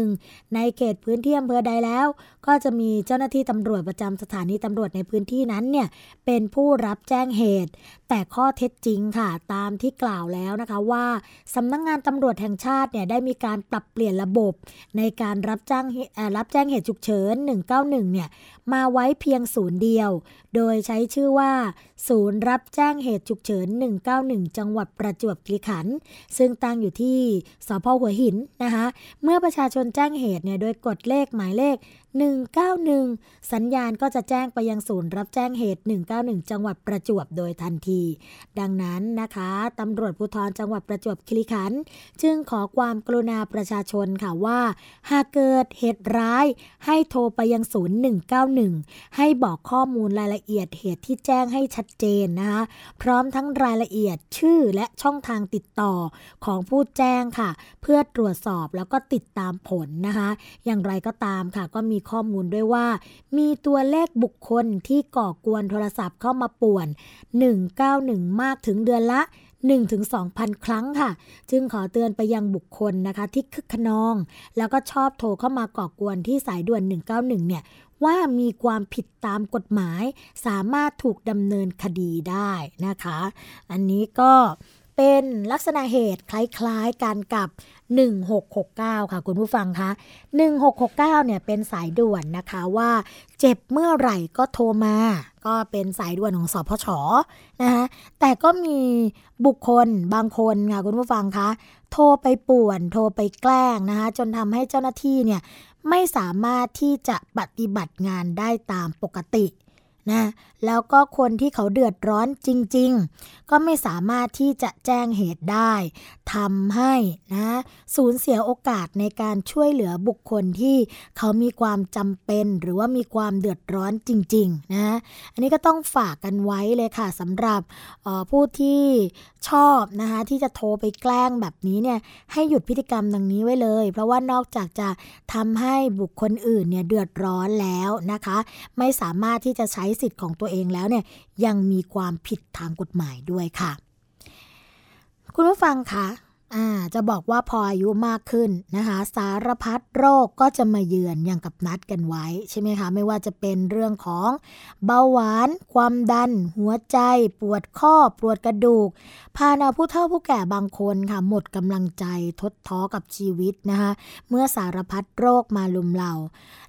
Speaker 2: 191 ในเขตพื้นที่อำเภอใดแล้ว ก็จะมีเจ้าหน้าที่ตำรวจประจำสถานีตำรวจในพื้นที่นั้นเนี่ยเป็นผู้รับแจ้งเหตุ แต่ข้อเท็จจริงค่ะ ตามที่กล่าวแล้วนะคะว่าสำนักงงานตำรวจแห่งชาติเนี่ยได้มีการปรับเปลี่ยนระบบในการรับแจ้งรับแจ้งเหตุฉุกเฉิน 191 เนี่ยมาไว้เพียงศูนย์เดียว โดยใช้ชื่อว่าศูนย์รับแจ้งเหตุฉุกเฉิน 191 จังหวัดประจวบคีรีขันธ์ซึ่งตั้งอยู่ที่สพหัวหินนะคะเมื่อประชาชนแจ้งเหตุเนี่ยโดยกดเลขหมายเลข 191 สัญญาณก็จะแจ้งไปยังศูนย์รับแจ้งเหตุ 191 จังหวัดประจวบโดยทันที ดังนั้นนะคะตำรวจภูธรจังหวัดประจวบคีรีขันธ์จึงขอความกรุณาประชาชนค่ะว่า หากเกิดเหตุร้าย ให้โทรไปยังศูนย์191 ให้บอกข้อมูลรายละเอียดเหตุที่แจ้งให้ชัดเจนนะคะพร้อมทั้งรายละเอียดชื่อและช่องทางติดต่อของผู้แจ้งค่ะ เพื่อตรวจสอบแล้วก็ติดตามผลนะคะ อย่างไรก็ตามค่ะ ก็มีข้อมูลด้วยว่า มีตัวเลขบุคคลที่ก่อกวนโทรศัพท์เข้ามาป่วน 191 มากถึงเดือนละ1-2,000 ครั้งค่ะ จึงขอเตือนไปยังบุคคลนะคะที่คึกขนอง แล้วก็ชอบโทรเข้ามาก่อกวนที่สายด่วน 191 เนี่ย ว่ามีความผิดตามกฎหมาย สามารถถูกดำเนินคดีได้นะคะ อันนี้ก็เป็นลักษณะเหตุคล้ายๆกันกับ 1669 ค่ะคุณผู้ฟังคะ 1669 เนี่ยเป็นสายด่วนนะคะว่าเจ็บเมื่อไหร่ก็โทรมา ก็เป็นสายด่วนของสพชนะคะแต่ก็มีบุคคลบางคนค่ะคุณผู้ฟังคะ โทรไปป่วน โทรไปแกล้งนะคะจนทำให้เจ้าหน้าที่เนี่ย ไม่สามารถที่จะปฏิบัติงานได้ตามปกตินะแล้วก็คนที่เขาเดือดร้อนจริง ๆ ก็ไม่สามารถที่จะแจ้งเหตุได้ ทำให้นะสูญเสียโอกาสในการช่วยเหลือบุคคลที่เขามีความจำเป็นหรือว่ามีความเดือดร้อนจริงๆนะอันนี้ก็ต้องฝากกันไว้เลยค่ะสำหรับผู้ที่ชอบนะคะที่จะโทรไปแกล้งแบบนี้เนี่ยให้หยุดพฤติกรรมดังนี้ไว้เลย เพราะว่านอกจากจะทำให้บุคคลอื่นเนี่ยเดือดร้อนแล้วนะคะ ไม่สามารถที่จะใช้สิทธิ์ของตัวเองแล้วเนี่ยยังมีความผิดทางกฎหมายด้วยค่ะ คุณผู้ฟังคะอ่าจะบอกว่าพออายุมากขึ้นนะคะ สารพัดโรคก็จะมาเยือนอย่างกับนัดกันไว้ใช่ไหมคะ ไม่ว่าจะเป็นเรื่องของเบาหวาน ความดัน หัวใจ ปวดข้อ ปวดกระดูก พานาผู้เฒ่าผู้แก่บางคนค่ะหมดกำลังใจทดท้อกับชีวิตนะคะเมื่อสารพัดโรคมาลุมเรา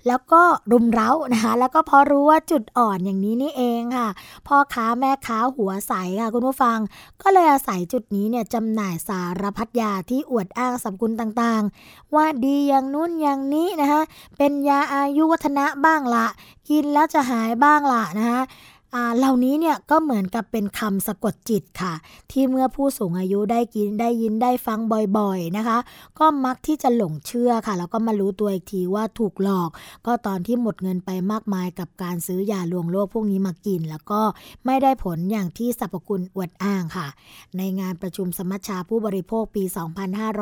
Speaker 2: แล้วก็รุมเร้านะคะแล้วก็พอรู้ว่าจุดอ่อนอย่างนี้นี่เองค่ะ พ่อค้าแม่ค้าหัวใสค่ะคุณผู้ฟัง ก็เลยอาศัยจุดนี้เนี่ยจำหน่ายสารพัดยาที่อวดอ้างสรรพคุณต่างๆ ว่าดีอย่างนู้นอย่างนี้นะคะเป็นยาอายุวัฒนะบ้างละกินแล้วจะหายบ้างละนะคะ เหล่านี้เนี่ยก็เหมือนกับเป็นคำสะกดจิตค่ะ ที่เมื่อผู้สูงอายุได้กินได้ยินได้ฟังบ่อยๆนะคะ ก็มักที่จะหลงเชื่อค่ะ แล้วก็มารู้ตัวอีกทีว่าถูกหลอก ก็ตอนที่หมดเงินไปมากมายกับการซื้อยาลวงโลกพวกนี้มากิน แล้วก็ไม่ได้ผลอย่างที่สรรพคุณอวดอ้างค่ะ ในงานประชุมสมัชชาผู้บริโภคปี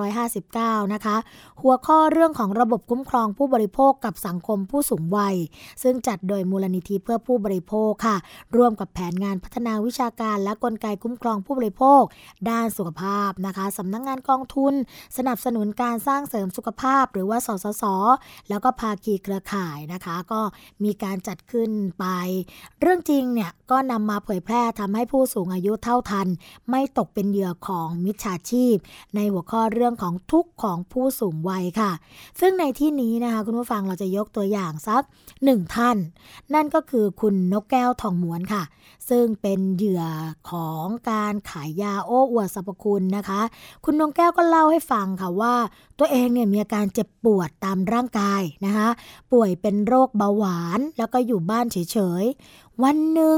Speaker 2: 2559 นะคะ หัวข้อเรื่องของระบบคุ้มครองผู้บริโภคกับสังคมผู้สูงวัย ซึ่งจัดโดยมูลนิธิเพื่อผู้บริโภคค่ะร่วมกับแผนงานพัฒนาวิชาการและกลไกคุ้มครองผู้บริโภค ด้านสุขภาพนะคะสำนักงงานกองทุน สนับสนุนการสร้างเสริมสุขภาพ หรือว่าสสส แล้วก็ภาคีเครือข่ายนะคะ ก็มีการจัดขึ้นไป เรื่องจริงเนี่ยก็นำมาเผยแพร่ทำให้ผู้สูงอายุเท่าทัน ไม่ตกเป็นเหยื่อของมิจฉาชีพ ในหัวข้อเรื่องของทุกข์ของผู้สูงวัยค่ะ ซึ่งในที่นี้นะคะคุณผู้ฟังเราจะยกตัวอย่างสักหนึ่งท่าน นั่นก็คือคุณนกแก้วทองวนค่ะ ซึ่งเป็นเหยื่อของการขายยาโอ้อวดสรรพคุณนะคะ คุณนงแก้วก็เล่าให้ฟังค่ะว่า ตัวเองเนี่ยมีอาการเจ็บปวดตามร่างกายนะคะป่วยเป็นโรคเบาหวานแล้วก็อยู่บ้านเฉยๆ วันหนึ่ง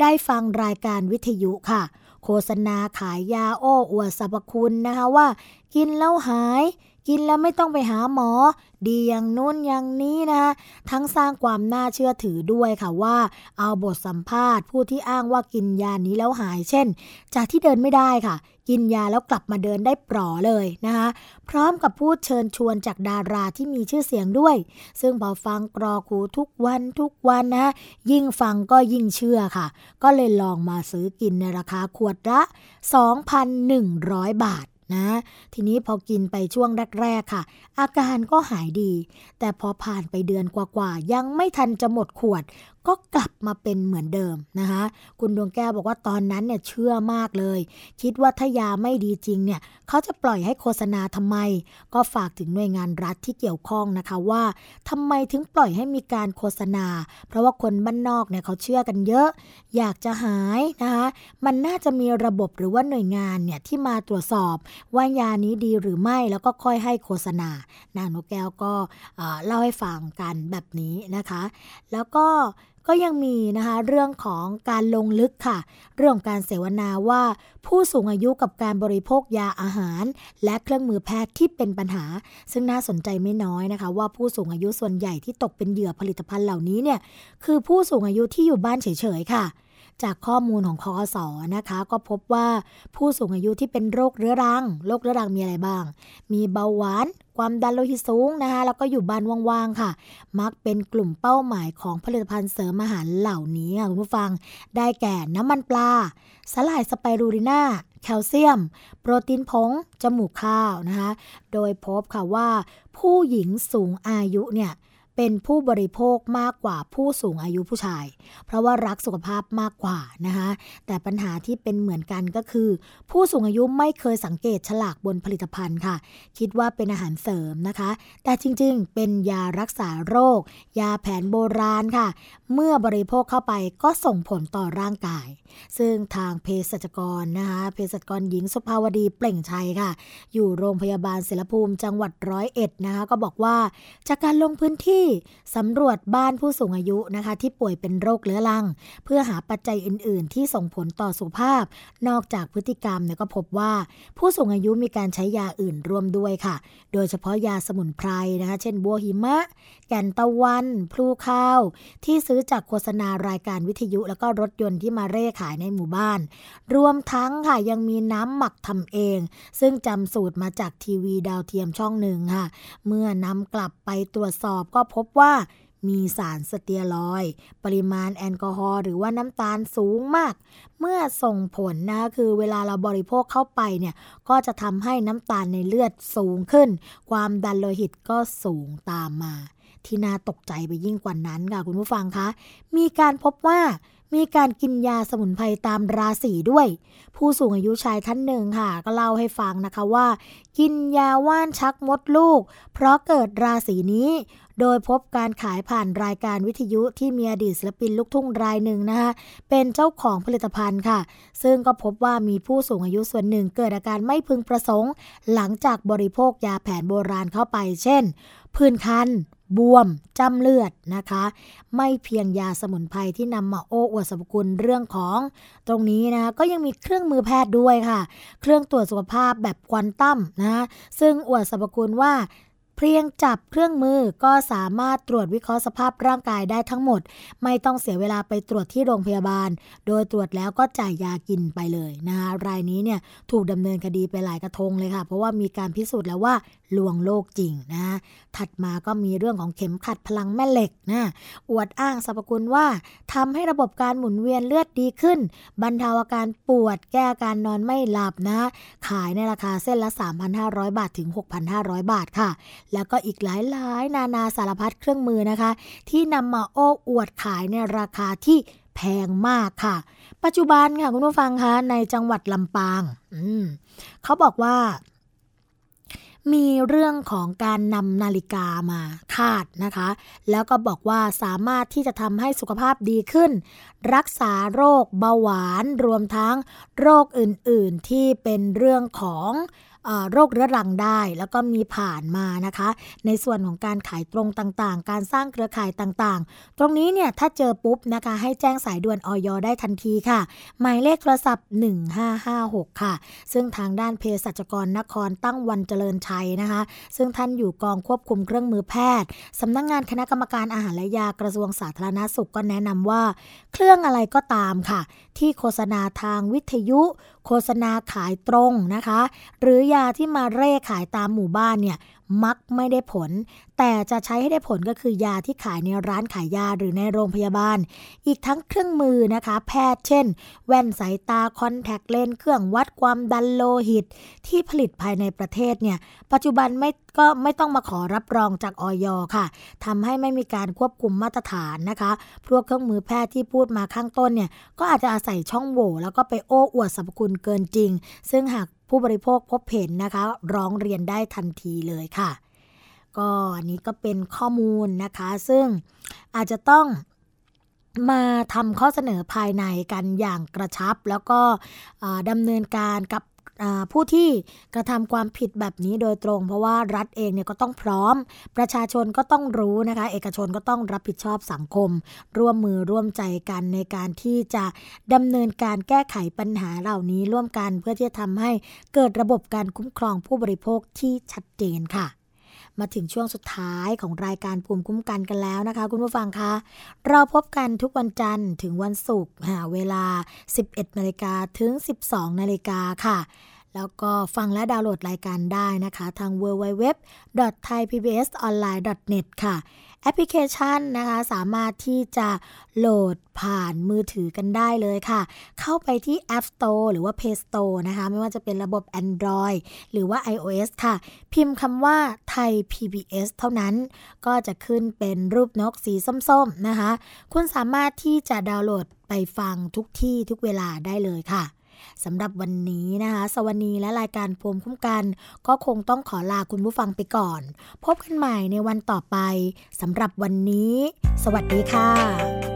Speaker 2: ได้ฟังรายการวิทยุค่ะ โฆษณาขายยาโอ้อวดสรรพคุณนะคะว่า กินแล้วหาย กินแล้วไม่ต้องไปหาหมอ ดีอย่างนู้นอย่างนี้นะคะทั้งสร้างความน่าเชื่อถือด้วยค่ะว่า เอาบทสัมภาษณ์ ผู้ที่อ้างว่ากินยานี้แล้วหายเช่น จากที่เดินไม่ได้ค่ะ กินยาแล้วกลับมาเดินได้ปลอเลยนะคะพร้อมกับพูดเชิญชวนจากดาราที่มีชื่อเสียงด้วย ซึ่งพอฟังกรอคูทุกวันทุกวันนะยิ่งฟังก็ยิ่งเชื่อค่ะ ก็เลยลองมาซื้อกินในราคาขวดละ 2,100 บาท นะ ทีนี้พอกินไปช่วงแรก ๆ ค่ะ อาการก็หายดี แต่พอผ่านไปเดือนกว่าๆ ยังไม่ทันจะหมดขวด ก็กลับมาเป็นเหมือนเดิมนะคะคุณดวงแก้วบอกว่าตอนนั้นเนี่ยเชื่อมากเลย คิดว่าถ้ายาไม่ดีจริงเนี่ยเขาจะปล่อยให้โฆษณาทำไม ก็ฝากถึงหน่วยงานรัฐที่เกี่ยวข้องนะคะว่าทำไมถึงปล่อยให้มีการโฆษณา เพราะว่าคนบ้านนอกเนี่ยเขาเชื่อกันเยอะ อยากจะหายนะคะมันน่าจะมีระบบหรือว่าหน่วยงานเนี่ยที่มาตรวจสอบ ว่ายานี้ดีหรือไม่แล้วก็ค่อยให้โฆษณานางนกแก้วก็เล่าให้ฟังกันแบบนี้นะคะ แล้วก็ ก็ยังมีนะคะเรื่องของการลงลึกค่ะ เรื่องการเสวนาว่า ผู้สูงอายุกับการบริโภคยาอาหาร และเครื่องมือแพทย์ที่เป็นปัญหา ซึ่งน่าสนใจไม่น้อยนะคะ ว่าผู้สูงอายุส่วนใหญ่ที่ตกเป็นเหยื่อผลิตภัณฑ์เหล่านี้เนี่ยคือผู้สูงอายุที่อยู่บ้านเฉยๆค่ะจากข้อมูลของคอสอนะคะ ก็พบว่าผู้สูงอายุที่เป็นโรคเรื้อรัง โรคเรื้อรังมีอะไรบ้าง มีเบาหวาน ความดันโลหิตสูงนะคะแล้วก็อยู่บ้านว่างๆค่ะ มักเป็นกลุ่มเป้าหมายของผลิตภัณฑ์เสริมอาหารเหล่านี้ค่ะคุณผู้ฟัง ได้แก่น้ำมันปลาสลายสไปรูริน่าแคลเซียม โปรตีนผง จมูกข้าวนะคะ โดยพบค่ะว่าผู้หญิงสูงอายุเนี่ย เป็นผู้บริโภคมากกว่าผู้สูงอายุผู้ชาย เพราะว่ารักสุขภาพมากกว่านะคะแต่ปัญหาที่เป็นเหมือนกันก็คือ ผู้สูงอายุไม่เคยสังเกตฉลากบนผลิตภัณฑ์ค่ะ คิดว่าเป็นอาหารเสริมนะคะ แต่จริงๆ เป็นยารักษาโรค ยาแผนโบราณค่ะ เมื่อบริโภคเข้าไปก็ส่งผลต่อร่างกาย ซึ่งทางเภสัชกรนะคะเภสัชกรหญิงสุภาวดีเปล่งชัยค่ะ อยู่โรงพยาบาลเสรภูมิจังหวัดร้อยเอ็ดนะคะก็บอกว่าจากการลงพื้นที่สำรวจบ้านผู้สูงอายุนะคะ ที่ป่วยเป็นโรคเรื้อรัง เพื่อหาปัจจัยอื่น ๆ ที่ส่งผลต่อสุขภาพ นอกจากพฤติกรรมเนี่ยก็พบว่า ผู้สูงอายุมีการใช้ยาอื่นร่วมด้วยค่ะ โดยเฉพาะยาสมุนไพรนะคะ เช่นบัวหิมะ ก่นตะวันพลูข้าว ที่ซื้อจากโฆษณารายการวิทยุ แล้วก็รถยนต์ที่มาเร่ขายในหมู่บ้าน รวมทั้งค่ะยังมีน้ำหมักทำเอง ซึ่งจำสูตรมาจากทีวีดาวเทียมช่องหนึ่งค่ะ เมื่อนำกลับไปตรวจสอบก็พบว่ามีสารสเตียรอย ปริมาณแอลกอฮอล์หรือว่าน้ำตาลสูงมาก เมื่อส่งผลนะคือเวลาเราบริโภคเข้าไปเนี่ยก็จะทำให้น้ำตาลในเลือดสูงขึ้น ความดันโลหิตก็สูงตามมา ที่น่าตกใจไปยิ่งกว่านั้นค่ะคุณผู้ฟังคะ มีการพบว่ามีการกินยาสมุนไพรตามราศีด้วย ผู้สูงอายุชายท่านหนึ่งค่ะ ก็เล่าให้ฟังนะคะว่า กินยาว่านชักมดลูก เพราะเกิดราศีนี้ โดยพบการขายผ่านรายการวิทยุที่มีอดีตศิลปินลูกทุ่งรายหนึ่งนะคะเป็นเจ้าของผลิตภัณฑ์ค่ะ ซึ่งก็พบว่ามีผู้สูงอายุส่วนหนึ่งเกิดอาการไม่พึงประสงค์ หลังจากบริโภคยาแผนโบราณเข้าไป เช่น พื้นคันบวมจำเลือดนะคะ ไม่เพียงยาสมุนไพรที่นำมาโอ้อวดสรรพคุณเรื่องของ ตรงนี้นะก็ยังมีเครื่องมือแพทย์ด้วยค่ะ เครื่องตรวจสุขภาพแบบควอนตัมนะซึ่งอวดสรรพคุณว่า เพียงจับเครื่องมือก็สามารถตรวจวิเคราะห์สภาพร่างกายได้ทั้งหมด ไม่ต้องเสียเวลาไปตรวจที่โรงพยาบาล โดยตรวจแล้วก็จ่ายยากินไปเลยนะคะรายนี้เนี่ยถูกดำเนินคดีไปหลายกระทงเลยค่ะ เพราะว่ามีการพิสูจน์แล้วว่าลวงโลกจริงนะ ถัดมาก็มีเรื่องของเข็มขัดพลังแม่เหล็กนะอวดอ้างสรรพคุณว่าทำให้ระบบการหมุนเวียนเลือดดีขึ้น บรรเทาอาการปวดแก้อาการนอนไม่หลับนะ ขายในราคาเส้นละ 3,500 บาทถึง 6,500 บาทค่ะแล้วก็อีกหลายหลายนานาสารพัดเครื่องมือนะคะ ที่นำมาโอ้อวดขายในราคาที่แพงมากค่ะ ปัจจุบันค่ะคุณผู้ฟังคะในจังหวัดลำปางเขาบอกว่า มีเรื่องของการนำนาฬิกามาคาดนะคะ แล้วก็บอกว่าสามารถที่จะทำให้สุขภาพดีขึ้น รักษาโรคเบาหวานรวมทั้งโรคอื่นๆที่เป็นเรื่องของ โรคเรื้อรังได้ แล้วก็มีผ่านมานะคะ ในส่วนของการขายตรงต่างๆ การสร้างเครือข่ายต่างๆ ตรงนี้เนี่ยถ้าเจอปุ๊บนะคะให้แจ้งสายด่วนออยได้ทันทีค่ะ หมายเลขโทรศัพท์ 1556 ค่ะ ซึ่งทางด้านเภสัชกรนครตั้งวันเจริญชัยนะคะ ซึ่งท่านอยู่กองควบคุมเครื่องมือแพทย์สำนักงงานคณะกรรมการอาหารและยากระทรวงสาธารณาสุขก็แนะนำว่า เครื่องอะไรก็ตามค่ะ ที่โฆษณาทางวิทยุ โฆษณาขายตรงนะคะ หรือยาที่มาเร่ขายตามหมู่บ้านเนี่ยมักไม่ได้ผล แต่จะใช้ให้ได้ผลก็คือยาที่ขายในร้านขายยาหรือในโรงพยาบาล อีกทั้งเครื่องมือนะคะ แพทย์เช่น แว่นสายตาคอนแทคเลนส์เครื่องวัดความดันโลหิต ที่ผลิตภายในประเทศเนี่ย ปัจจุบันไม่ก็ไม่ต้องมาขอรับรองจากออยค่ะทำให้ไม่มีการควบคุมมาตรฐานนะคะพวกเครื่องมือแพทย์ที่พูดมาข้างต้นเนี่ยก็อาจจะอาศัยช่องโหว่แล้วก็ไปโอ้อวดสรรพคุณเกินจริง ซึ่งหากผู้บริโภคพบเห็นนะคะ ร้องเรียนได้ทันทีเลยค่ะ ก็อันนี้ก็เป็นข้อมูลนะคะ ซึ่งอาจจะต้องมาทำข้อเสนอภายในกันอย่างกระชับ แล้วก็ดำเนินการกับ ผู้ที่กระทำความผิดแบบนี้โดยตรง เพราะว่ารัฐเองเนี่ยก็ต้องพร้อม ประชาชนก็ต้องรู้นะคะ เอกชนก็ต้องรับผิดชอบสังคม ร่วมมือร่วมใจกันในการที่จะดำเนินการแก้ไขปัญหาเหล่านี้ร่วมกันเพื่อที่จะทำให้เกิดระบบการคุ้มครองผู้บริโภคที่ชัดเจนค่ะ มาถึงช่วงสุดท้ายของรายการภูมิคุ้มกันกันแล้วนะคะ คุณผู้ฟังคะ เราพบกันทุกวันจันทร์ถึงวันศุกร์เวลา 11นาฬิกาถึง 12นาฬิกาค่ะแล้วก็ฟังและดาวน์โหลดรายการได้นะคะ ทาง www.thaipbsonline.net ค่ะ แอปพลิเคชันนะคะ สามารถที่จะโหลดผ่านมือถือกันได้เลยค่ะ เข้าไปที่ App Store หรือว่า Play Store นะคะ ไม่ว่าจะเป็นระบบ Android หรือว่า iOS ค่ะ พิมพ์คำว่าไทย PBS เท่านั้น ก็จะขึ้นเป็นรูปนกสีส้มๆนะคะ คุณสามารถที่จะดาวน์โหลดไปฟังทุกที่ทุกเวลาได้เลยค่ะ สำหรับวันนี้นะคะ สวัสดีและรายการภูมิคุ้มกัน ก็คงต้องขอลาคุณผู้ฟังไปก่อน พบกันใหม่ในวันต่อไปสำหรับวันนี้ สวัสดีค่ะ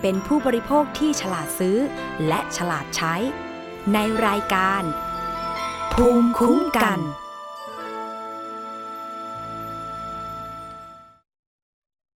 Speaker 7: เป็นผู้บริโภคที่ฉลาดซื้อ และฉลาดใช้ ในรายการ ภูมิคุ้มกัน